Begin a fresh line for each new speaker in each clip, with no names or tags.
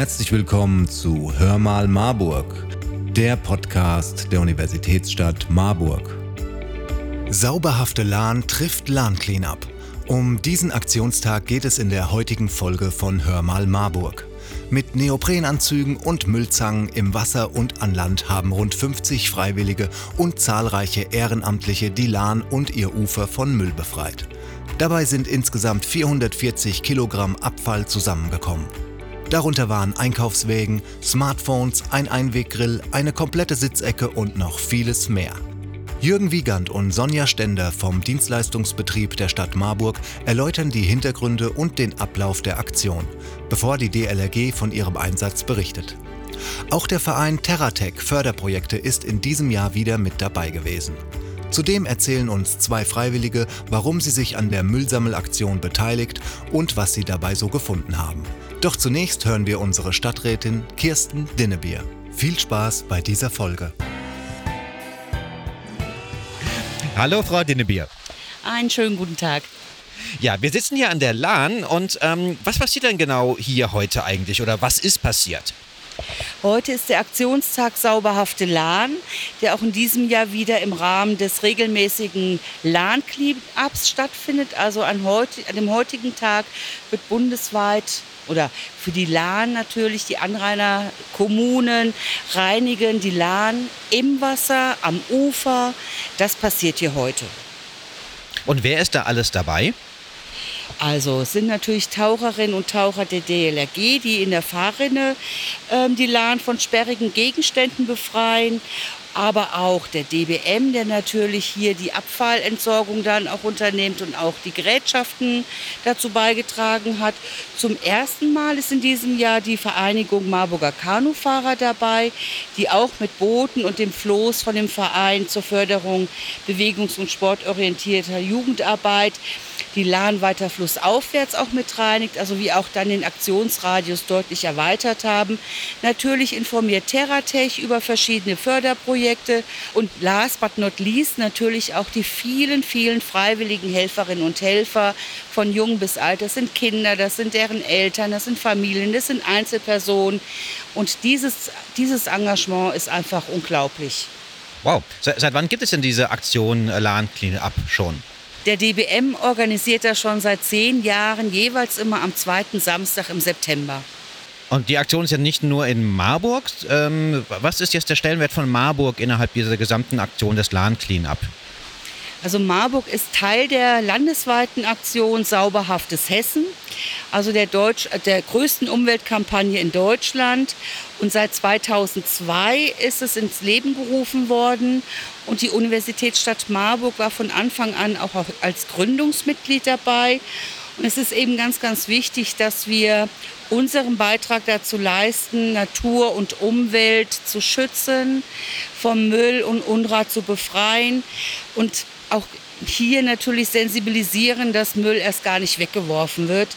Herzlich willkommen zu Hör mal Marburg, der Podcast der Universitätsstadt Marburg. Sauberhafte Lahn trifft Lahn Cleanup. Um diesen Aktionstag geht es in der heutigen Folge von Hör mal Marburg. Mit Neoprenanzügen und Müllzangen im Wasser und an Land haben rund 50 Freiwillige und zahlreiche Ehrenamtliche die Lahn und ihr Ufer von Müll befreit. Dabei sind insgesamt 440 Kilogramm Abfall zusammengekommen. Darunter waren Einkaufswägen, Smartphones, ein Einweggrill, eine komplette Sitzecke und noch vieles mehr. Jürgen Wiegand und Sonja Stender vom Dienstleistungsbetrieb der Stadt Marburg erläutern die Hintergründe und den Ablauf der Aktion, bevor die DLRG von ihrem Einsatz berichtet. Auch der Verein Terratech Förderprojekte ist in diesem Jahr wieder mit dabei gewesen. Zudem erzählen uns zwei Freiwillige, warum sie sich an der Müllsammelaktion beteiligt und was sie dabei so gefunden haben. Doch zunächst hören wir unsere Stadträtin Kirsten Dinnebier. Viel Spaß bei dieser Folge.
Hallo, Frau Dinnebier.
Einen schönen guten Tag.
Ja, wir sitzen hier an der Lahn und ähm, was passiert denn genau hier heute eigentlich oder was ist passiert?
Heute ist der Aktionstag Sauberhafte Lahn, der auch in diesem Jahr wieder im Rahmen des regelmäßigen Lahn-Cleanups stattfindet. Also an, heute, an dem heutigen Tag wird bundesweit oder für die Lahn natürlich die Anrainerkommunen reinigen die Lahn im Wasser, am Ufer. Das passiert hier heute.
Und wer ist da alles dabei?
Also es sind natürlich Taucherinnen und Taucher der DLRG, die in der Fahrrinne ähm, die Lahn von sperrigen Gegenständen befreien aber auch der DBM, der natürlich hier die Abfallentsorgung dann auch unternimmt und auch die Gerätschaften dazu beigetragen hat. Zum ersten Mal ist in diesem Jahr die Vereinigung Marburger Kanufahrer dabei, die auch mit Booten und dem Floß von dem Verein zur Förderung bewegungs- und sportorientierter Jugendarbeit die Lahn weiter flussaufwärts auch mit reinigt, also wie auch dann den Aktionsradius deutlich erweitert haben. Natürlich informiert Terratech über verschiedene Förderprojekte und last but not least natürlich auch die vielen, vielen freiwilligen Helferinnen und Helfer von jung bis alt. Das sind Kinder, das sind deren Eltern, das sind Familien, das sind Einzelpersonen und dieses, dieses Engagement ist einfach unglaublich.
Wow, seit, wann gibt es denn diese Aktion Lahn Clean Up schon?
Der DBM organisiert das schon seit zehn Jahren, jeweils immer am zweiten Samstag im September.
Und die Aktion ist ja nicht nur in Marburg. Ähm, was ist jetzt der Stellenwert von Marburg innerhalb dieser gesamten Aktion des LAN Cleanup?
Also Marburg ist Teil der landesweiten Aktion Sauberhaftes Hessen, also der, Deutsch, der größten Umweltkampagne in Deutschland. Und seit 2002 ist es ins Leben gerufen worden. Und die Universitätsstadt Marburg war von Anfang an auch als Gründungsmitglied dabei. Und es ist eben ganz, ganz wichtig, dass wir unseren Beitrag dazu leisten, Natur und Umwelt zu schützen, vom Müll und Unrat zu befreien und auch hier natürlich sensibilisieren, dass Müll erst gar nicht weggeworfen wird.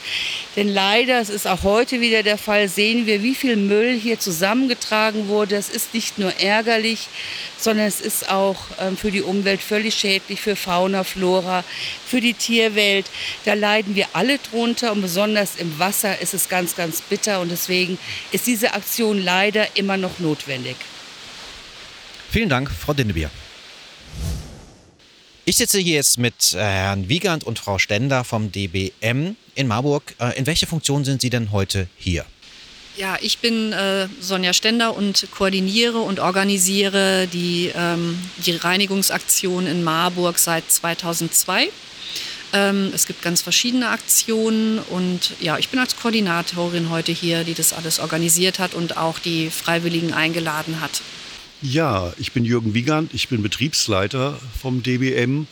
Denn leider, es ist auch heute wieder der Fall, sehen wir, wie viel Müll hier zusammengetragen wurde. Es ist nicht nur ärgerlich, sondern es ist auch ähm, für die Umwelt völlig schädlich, für Fauna, Flora, für die Tierwelt. Da leiden wir alle drunter und besonders im Wasser ist es ganz, ganz bitter und deswegen ist diese Aktion leider immer noch notwendig.
Vielen Dank, Frau Dinnebier. Ich sitze hier jetzt mit äh, Herrn Wiegand und Frau Stender vom DBM in Marburg. Äh, in welcher Funktion sind Sie denn heute hier?
Ja, ich bin äh, Sonja Stender und koordiniere und organisiere die, ähm, die Reinigungsaktion in Marburg seit 2002. Ähm, es gibt ganz verschiedene Aktionen und ja, ich bin als Koordinatorin heute hier, die das alles organisiert hat und auch die Freiwilligen eingeladen hat.
Ja, ich bin Jürgen Wiegand, ich bin Betriebsleiter vom DBM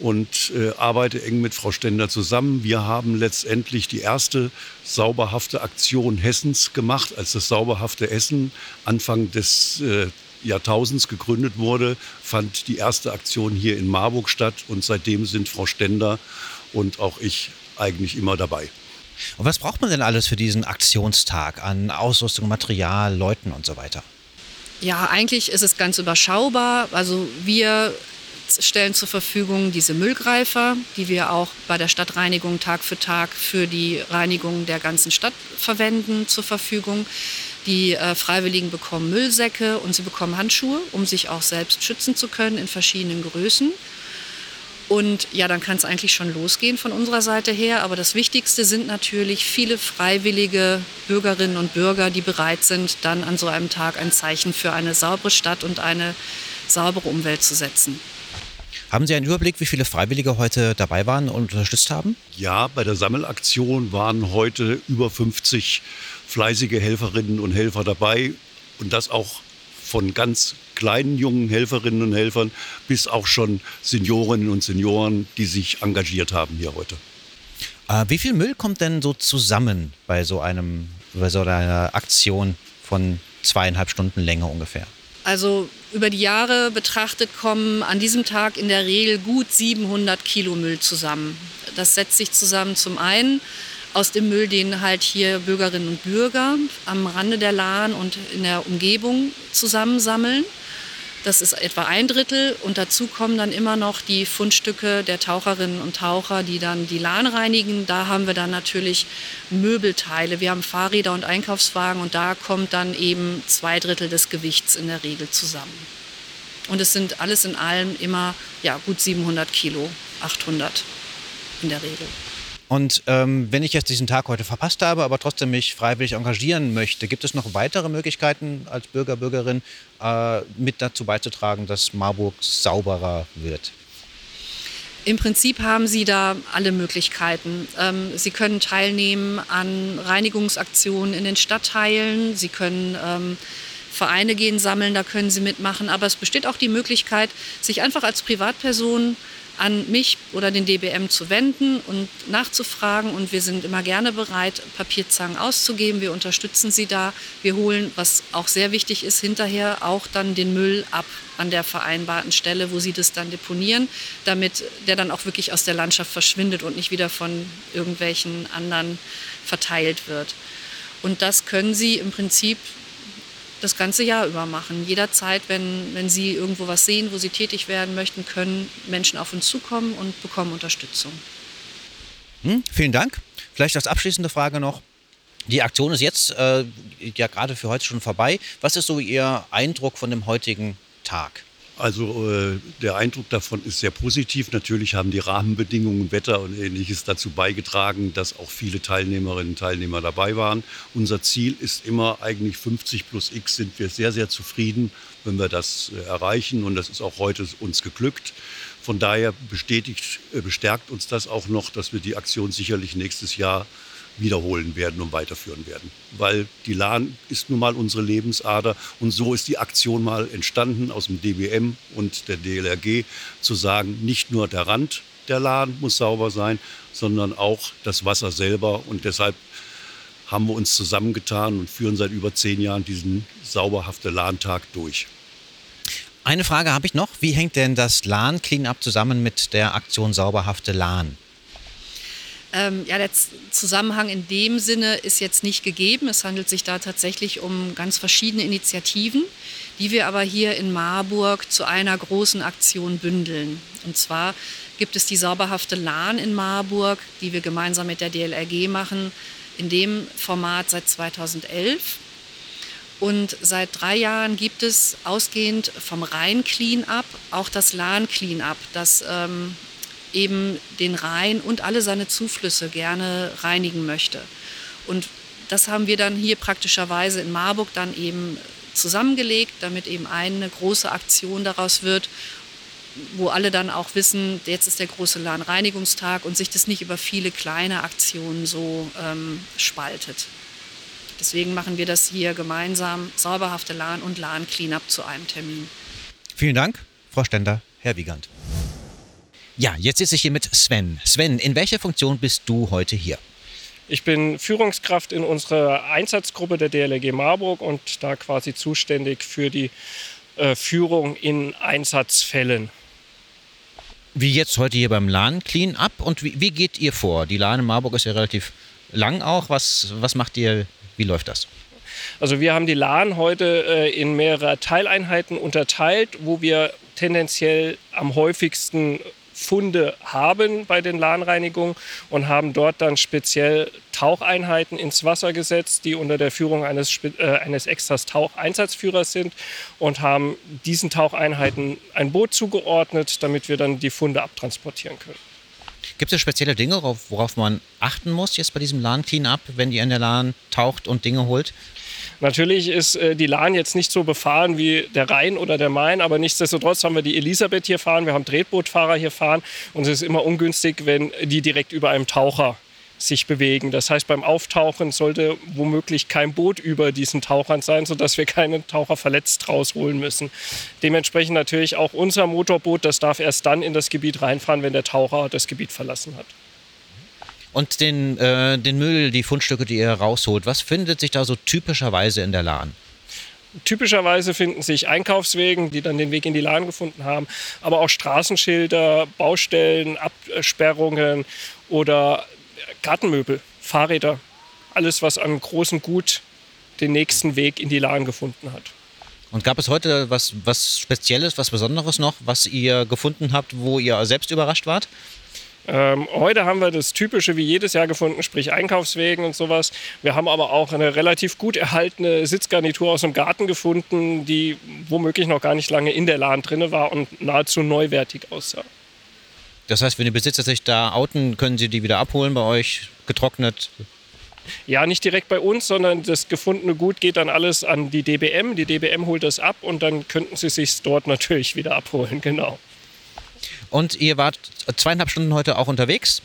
und äh, arbeite eng mit Frau Stender zusammen. Wir haben letztendlich die erste sauberhafte Aktion Hessens gemacht, als das sauberhafte Essen Anfang des äh, Jahrtausends gegründet wurde, fand die erste Aktion hier in Marburg statt und seitdem sind Frau Stender und auch ich eigentlich immer dabei.
Und was braucht man denn alles für diesen Aktionstag an Ausrüstung, Material, Leuten und so weiter?
Ja, eigentlich ist es ganz überschaubar. Also wir stellen zur Verfügung diese Müllgreifer, die wir auch bei der Stadtreinigung Tag für Tag für die Reinigung der ganzen Stadt verwenden, zur Verfügung. Die äh, Freiwilligen bekommen Müllsäcke und sie bekommen Handschuhe, um sich auch selbst schützen zu können in verschiedenen Größen. Und ja, dann kann es eigentlich schon losgehen von unserer Seite her. Aber das Wichtigste sind natürlich viele freiwillige Bürgerinnen und Bürger, die bereit sind, dann an so einem Tag ein Zeichen für eine saubere Stadt und eine saubere Umwelt zu setzen.
Haben Sie einen Überblick, wie viele Freiwillige heute dabei waren und unterstützt haben?
Ja, bei der Sammelaktion waren heute über 50 fleißige Helferinnen und Helfer dabei und das auch von ganz kleinen jungen Helferinnen und Helfern bis auch schon Seniorinnen und Senioren, die sich engagiert haben hier heute.
Äh, wie viel Müll kommt denn so zusammen bei so einem, bei so einer Aktion von zweieinhalb Stunden Länge ungefähr?
Also über die Jahre betrachtet kommen an diesem Tag in der Regel gut 700 Kilo Müll zusammen. Das setzt sich zusammen zum einen aus dem Müll, den halt hier Bürgerinnen und Bürger am Rande der Lahn und in der Umgebung zusammensammeln. Das ist etwa ein Drittel und dazu kommen dann immer noch die Fundstücke der Taucherinnen und Taucher, die dann die Lahn reinigen. Da haben wir dann natürlich Möbelteile. Wir haben Fahrräder und Einkaufswagen und da kommt dann eben zwei Drittel des Gewichts in der Regel zusammen. Und es sind alles in allem immer ja, gut 700 Kilo, 800 in der Regel.
Und ähm, wenn ich jetzt diesen Tag heute verpasst habe, aber trotzdem mich freiwillig engagieren möchte, gibt es noch weitere Möglichkeiten als Bürger, Bürgerin äh, mit dazu beizutragen, dass Marburg sauberer wird?
Im Prinzip haben Sie da alle Möglichkeiten. Ähm, Sie können teilnehmen an Reinigungsaktionen in den Stadtteilen. Sie können ähm, Vereine gehen sammeln, da können Sie mitmachen. Aber es besteht auch die Möglichkeit, sich einfach als Privatperson an mich oder den DBM zu wenden und nachzufragen. Und wir sind immer gerne bereit, Papierzangen auszugeben. Wir unterstützen sie da. Wir holen, was auch sehr wichtig ist, hinterher auch dann den Müll ab an der vereinbarten Stelle, wo sie das dann deponieren, damit der dann auch wirklich aus der Landschaft verschwindet und nicht wieder von irgendwelchen anderen verteilt wird. Und das können Sie im Prinzip das ganze Jahr über machen. Jederzeit, wenn, wenn Sie irgendwo was sehen, wo Sie tätig werden möchten, können Menschen auf uns zukommen und bekommen Unterstützung.
Hm, vielen Dank. Vielleicht als abschließende Frage noch. Die Aktion ist jetzt äh, ja gerade für heute schon vorbei. Was ist so Ihr Eindruck von dem heutigen Tag?
Also äh, der Eindruck davon ist sehr positiv. Natürlich haben die Rahmenbedingungen, Wetter und ähnliches dazu beigetragen, dass auch viele Teilnehmerinnen und Teilnehmer dabei waren. Unser Ziel ist immer eigentlich 50 plus X sind wir sehr, sehr zufrieden, wenn wir das äh, erreichen. Und das ist auch heute uns geglückt. Von daher bestätigt, äh, bestärkt uns das auch noch, dass wir die Aktion sicherlich nächstes Jahr wiederholen werden und weiterführen werden. Weil die Lahn ist nun mal unsere Lebensader und so ist die Aktion mal entstanden aus dem DBM und der DLRG zu sagen, nicht nur der Rand der Lahn muss sauber sein, sondern auch das Wasser selber und deshalb haben wir uns zusammengetan und führen seit über zehn Jahren diesen sauberhafte Lahntag durch.
Eine Frage habe ich noch. Wie hängt denn das Lahn Cleanup zusammen mit der Aktion Sauberhafte Lahn?
Ähm, ja, der Zusammenhang in dem Sinne ist jetzt nicht gegeben. Es handelt sich da tatsächlich um ganz verschiedene Initiativen, die wir aber hier in Marburg zu einer großen Aktion bündeln. Und zwar gibt es die sauberhafte Lahn in Marburg, die wir gemeinsam mit der DLRG machen, in dem Format seit 2011. Und seit drei Jahren gibt es ausgehend vom Rhein Clean-up auch das Lahn Clean-up, das ähm, eben den Rhein und alle seine Zuflüsse gerne reinigen möchte. Und das haben wir dann hier praktischerweise in Marburg dann eben zusammengelegt, damit eben eine große Aktion daraus wird, wo alle dann auch wissen, jetzt ist der große Lahnreinigungstag und sich das nicht über viele kleine Aktionen so ähm, spaltet. Deswegen machen wir das hier gemeinsam, sauberhafte Lahn und Lahn-Cleanup zu einem Termin.
Vielen Dank, Frau Stender, Herr Wiegand. Ja, jetzt sitze ich hier mit Sven. Sven, in welcher Funktion bist du heute hier?
Ich bin Führungskraft in unserer Einsatzgruppe der DLRG Marburg und da quasi zuständig für die äh, Führung in Einsatzfällen.
Wie jetzt heute hier beim LAN Clean Up und wie, wie, geht ihr vor? Die LAN in Marburg ist ja relativ lang auch. Was, was macht ihr? Wie läuft das?
Also wir haben die LAN heute äh, in mehrere Teileinheiten unterteilt, wo wir tendenziell am häufigsten Funde haben bei den Lahnreinigungen und haben dort dann speziell Taucheinheiten ins Wasser gesetzt, die unter der Führung eines, äh, eines extras Taucheinsatzführers sind und haben diesen Taucheinheiten ein Boot zugeordnet, damit wir dann die Funde abtransportieren können.
Gibt es spezielle Dinge, worauf man achten muss jetzt bei diesem LAN-Cleanup, wenn ihr in der LAN taucht und Dinge holt?
Natürlich ist äh, die Lahn jetzt nicht so befahren wie der Rhein oder der Main, aber nichtsdestotrotz haben wir die Elisabeth hier fahren, wir haben Tretbootfahrer hier fahren und es ist immer ungünstig, wenn die direkt über einem Taucher sich bewegen. Das heißt, beim Auftauchen sollte womöglich kein Boot über diesen Tauchern sein, sodass wir keinen Taucher verletzt rausholen müssen. Dementsprechend natürlich auch unser Motorboot, das darf erst dann in das Gebiet reinfahren, wenn der Taucher das Gebiet verlassen hat.
Und den, äh, den Müll, die Fundstücke, die ihr rausholt, was findet sich da so typischerweise in der Lahn?
Typischerweise finden sich Einkaufswegen, die dann den Weg in die Lahn gefunden haben, aber auch Straßenschilder, Baustellen, Absperrungen oder Gartenmöbel, Fahrräder. Alles, was an großem Gut den nächsten Weg in die Lahn gefunden hat.
Und gab es heute was, was Spezielles, was Besonderes noch, was ihr gefunden habt, wo ihr selbst überrascht wart?
Ähm, heute haben wir das Typische wie jedes Jahr gefunden, sprich Einkaufswegen und sowas. Wir haben aber auch eine relativ gut erhaltene Sitzgarnitur aus dem Garten gefunden, die womöglich noch gar nicht lange in der Lahn drin war und nahezu neuwertig aussah.
Das heißt, wenn die Besitzer sich da outen, können sie die wieder abholen bei euch, getrocknet?
Ja, nicht direkt bei uns, sondern das gefundene Gut geht dann alles an die DBM. Die DBM holt das ab und dann könnten sie sich dort natürlich wieder abholen, genau.
Und ihr wart zweieinhalb Stunden heute auch unterwegs?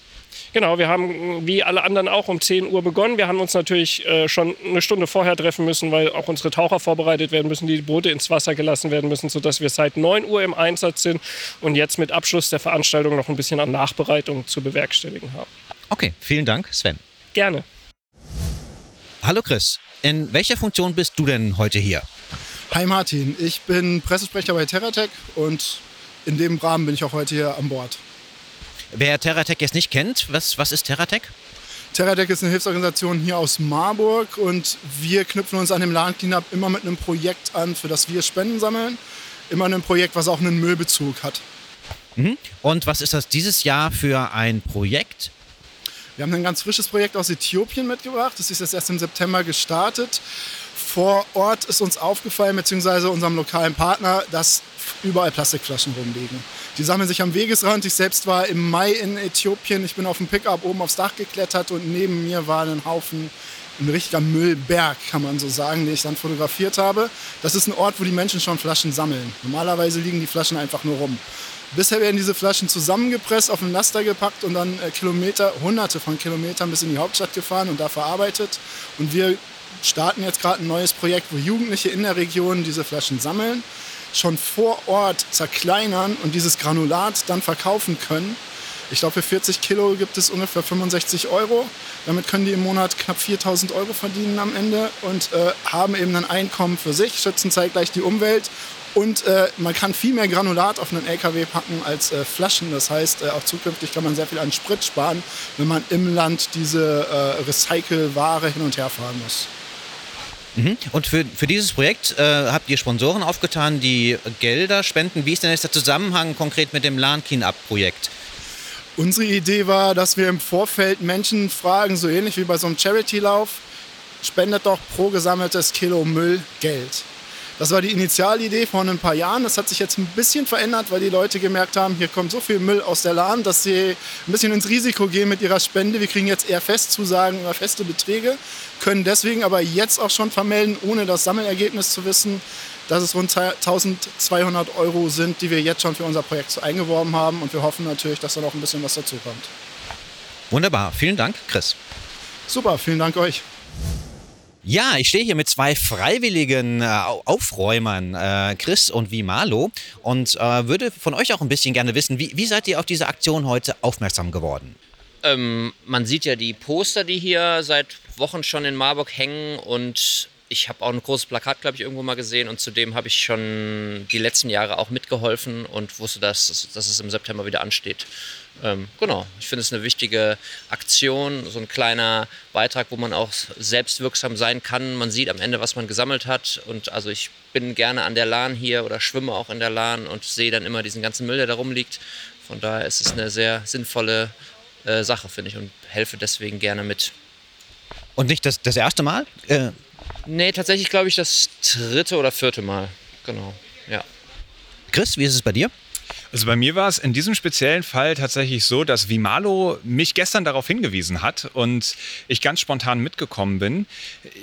Genau, wir haben wie alle anderen auch um 10 Uhr begonnen. Wir haben uns natürlich äh, schon eine Stunde vorher treffen müssen, weil auch unsere Taucher vorbereitet werden müssen, die Boote ins Wasser gelassen werden müssen, sodass wir seit 9 Uhr im Einsatz sind und jetzt mit Abschluss der Veranstaltung noch ein bisschen an Nachbereitung zu bewerkstelligen haben.
Okay, vielen Dank, Sven.
Gerne.
Hallo Chris, in welcher Funktion bist du denn heute hier?
Hi Martin, ich bin Pressesprecher bei Terratech und in dem Rahmen bin ich auch heute hier an Bord.
Wer Terratech jetzt nicht kennt, was, was ist Terratech?
Terratech ist eine Hilfsorganisation hier aus Marburg und wir knüpfen uns an dem Laden Cleanup immer mit einem Projekt an, für das wir Spenden sammeln. Immer ein Projekt, was auch einen Müllbezug hat.
Mhm. Und was ist das dieses Jahr für ein Projekt?
Wir haben ein ganz frisches Projekt aus Äthiopien mitgebracht. Das ist jetzt erst im September gestartet. Vor Ort ist uns aufgefallen, beziehungsweise unserem lokalen Partner, dass überall Plastikflaschen rumliegen. Die sammeln sich am Wegesrand. Ich selbst war im Mai in Äthiopien. Ich bin auf dem Pickup oben aufs Dach geklettert und neben mir war ein Haufen, ein richtiger Müllberg, kann man so sagen, den ich dann fotografiert habe. Das ist ein Ort, wo die Menschen schon Flaschen sammeln. Normalerweise liegen die Flaschen einfach nur rum. Bisher werden diese Flaschen zusammengepresst, auf einen Laster gepackt und dann äh, Kilometer, hunderte von Kilometern bis in die Hauptstadt gefahren und da verarbeitet. Und wir starten jetzt gerade ein neues Projekt, wo Jugendliche in der Region diese Flaschen sammeln schon vor Ort zerkleinern und dieses Granulat dann verkaufen können. Ich glaube, für 40 Kilo gibt es ungefähr 65 Euro. Damit können die im Monat knapp 4000 Euro verdienen am Ende und äh, haben eben ein Einkommen für sich, schützen zeitgleich die Umwelt und äh, man kann viel mehr Granulat auf einen LKW packen als äh, Flaschen. Das heißt, äh, auch zukünftig kann man sehr viel an Sprit sparen, wenn man im Land diese äh, Recycle-Ware hin und her fahren muss.
Mhm. Und für, für dieses Projekt äh, habt ihr Sponsoren aufgetan, die Gelder spenden. Wie ist denn jetzt der Zusammenhang konkret mit dem LAN Clean-Up-Projekt?
Unsere Idee war, dass wir im Vorfeld Menschen fragen, so ähnlich wie bei so einem Charity-Lauf, spendet doch pro gesammeltes Kilo Müll Geld. Das war die Initialidee vor ein paar Jahren. Das hat sich jetzt ein bisschen verändert, weil die Leute gemerkt haben, hier kommt so viel Müll aus der Lahn, dass sie ein bisschen ins Risiko gehen mit ihrer Spende. Wir kriegen jetzt eher Festzusagen oder feste Beträge, können deswegen aber jetzt auch schon vermelden, ohne das Sammelergebnis zu wissen, dass es rund 1200 Euro sind, die wir jetzt schon für unser Projekt eingeworben haben. Und wir hoffen natürlich, dass da noch ein bisschen was dazu kommt.
Wunderbar. Vielen Dank, Chris.
Super, vielen Dank euch.
Ja, ich stehe hier mit zwei freiwilligen äh, Aufräumern, äh, Chris und Vimalo, und äh, würde von euch auch ein bisschen gerne wissen, wie, wie seid ihr auf diese Aktion heute aufmerksam geworden?
Ähm, man sieht ja die Poster, die hier seit Wochen schon in Marburg hängen und ich habe auch ein großes Plakat, glaube ich, irgendwo mal gesehen und zudem habe ich schon die letzten Jahre auch mitgeholfen und wusste, dass, dass es im September wieder ansteht. Ähm, genau, ich finde es eine wichtige Aktion, so ein kleiner Beitrag, wo man auch selbstwirksam sein kann. Man sieht am Ende, was man gesammelt hat und also ich bin gerne an der Lahn hier oder schwimme auch in der Lahn und sehe dann immer diesen ganzen Müll, der da rumliegt. Von daher ist es eine sehr sinnvolle äh, Sache, finde ich, und helfe deswegen gerne mit.
Und nicht das, das erste Mal? Äh
Nee, tatsächlich glaube ich das dritte oder vierte Mal. Genau, ja.
Chris, wie ist es bei dir?
Also bei mir war es in diesem speziellen Fall tatsächlich so, dass Vimalo mich gestern darauf hingewiesen hat und ich ganz spontan mitgekommen bin.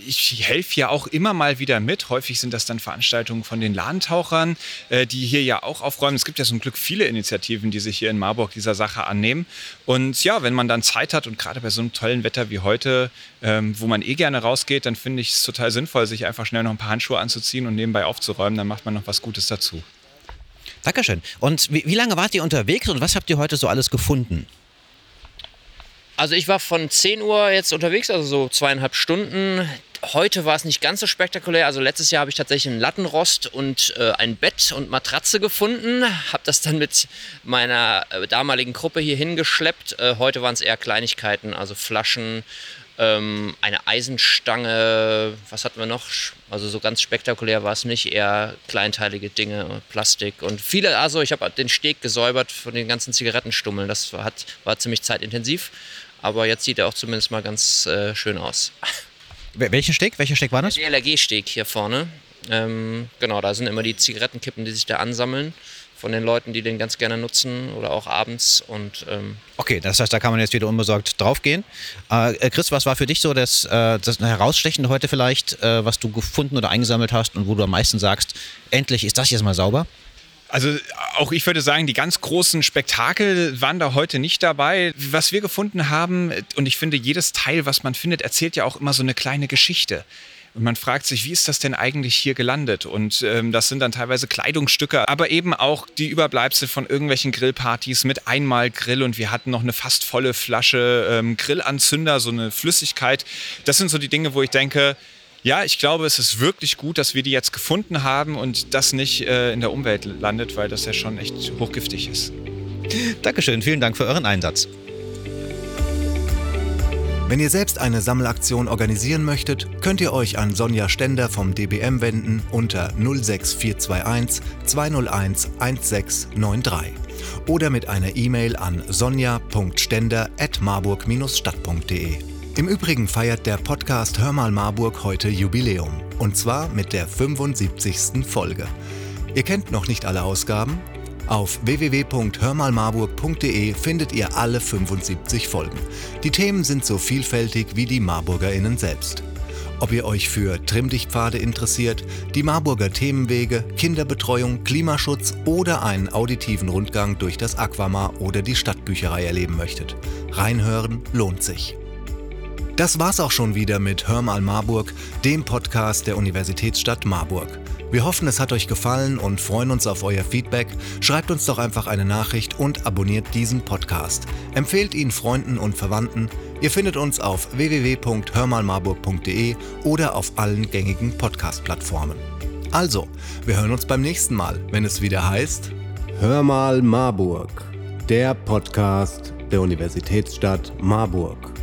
Ich helfe ja auch immer mal wieder mit. Häufig sind das dann Veranstaltungen von den Ladentauchern, äh, die hier ja auch aufräumen. Es gibt ja zum Glück viele Initiativen, die sich hier in Marburg dieser Sache annehmen. Und ja, wenn man dann Zeit hat und gerade bei so einem tollen Wetter wie heute, ähm, wo man eh gerne rausgeht, dann finde ich es total sinnvoll, sich einfach schnell noch ein paar Handschuhe anzuziehen und nebenbei aufzuräumen. Dann macht man noch was Gutes dazu.
Dankeschön. Und wie, wie lange wart ihr unterwegs und was habt ihr heute so alles gefunden?
Also ich war von 10 Uhr jetzt unterwegs, also so zweieinhalb Stunden. Heute war es nicht ganz so spektakulär. Also letztes Jahr habe ich tatsächlich einen Lattenrost und äh, ein Bett und Matratze gefunden. Habe das dann mit meiner äh, damaligen Gruppe hier hingeschleppt. Äh, heute waren es eher Kleinigkeiten, also Flaschen, ähm, eine Eisenstange. Was hatten wir noch? Also so ganz spektakulär war es nicht. Eher kleinteilige Dinge, Plastik und viele. Also ich habe den Steg gesäubert von den ganzen Zigarettenstummeln. Das war, hat, war ziemlich zeitintensiv. Aber jetzt sieht er auch zumindest mal ganz äh, schön aus.
Welchen Steg? Welcher Steg war das?
Der LRG-Steg hier vorne. Ähm, genau, da sind immer die Zigarettenkippen, die sich da ansammeln von den Leuten, die den ganz gerne nutzen oder auch abends. Und, ähm
okay, das heißt, da kann man jetzt wieder unbesorgt draufgehen. Äh, äh Chris, was war für dich so das, äh, das Herausstechende heute vielleicht, äh, was du gefunden oder eingesammelt hast und wo du am meisten sagst, endlich ist das jetzt mal sauber?
Also auch ich würde sagen, die ganz großen Spektakel waren da heute nicht dabei. Was wir gefunden haben, und ich finde, jedes Teil, was man findet, erzählt ja auch immer so eine kleine Geschichte. Und man fragt sich, wie ist das denn eigentlich hier gelandet? Und ähm, das sind dann teilweise Kleidungsstücke, aber eben auch die Überbleibsel von irgendwelchen Grillpartys mit einmal Grill und wir hatten noch eine fast volle Flasche ähm, Grillanzünder, so eine Flüssigkeit. Das sind so die Dinge, wo ich denke, ja, ich glaube, es ist wirklich gut, dass wir die jetzt gefunden haben und das nicht äh, in der Umwelt landet, weil das ja schon echt hochgiftig ist.
Dankeschön, vielen Dank für euren Einsatz.
Wenn ihr selbst eine Sammelaktion organisieren möchtet, könnt ihr euch an Sonja Stender vom DBM wenden unter 06421 201 1693 oder mit einer E-Mail an sonja.stender@marburg-stadt.de. Im Übrigen feiert der Podcast Hör mal Marburg heute Jubiläum und zwar mit der 75. Folge. Ihr kennt noch nicht alle Ausgaben? Auf www.hörmalmarburg.de findet ihr alle 75 Folgen. Die Themen sind so vielfältig wie die MarburgerInnen selbst. Ob ihr euch für Trimmdichtpfade interessiert, die Marburger Themenwege, Kinderbetreuung, Klimaschutz oder einen auditiven Rundgang durch das Aquamar oder die Stadtbücherei erleben möchtet. Reinhören lohnt sich. Das war's auch schon wieder mit Hör mal Marburg, dem Podcast der Universitätsstadt Marburg. Wir hoffen, es hat euch gefallen und freuen uns auf euer Feedback. Schreibt uns doch einfach eine Nachricht und abonniert diesen Podcast. Empfehlt ihn Freunden und Verwandten. Ihr findet uns auf www.hörmalmarburg.de oder auf allen gängigen Podcast-Plattformen. Also, wir hören uns beim nächsten Mal, wenn es wieder heißt Hör mal Marburg, der Podcast der Universitätsstadt Marburg.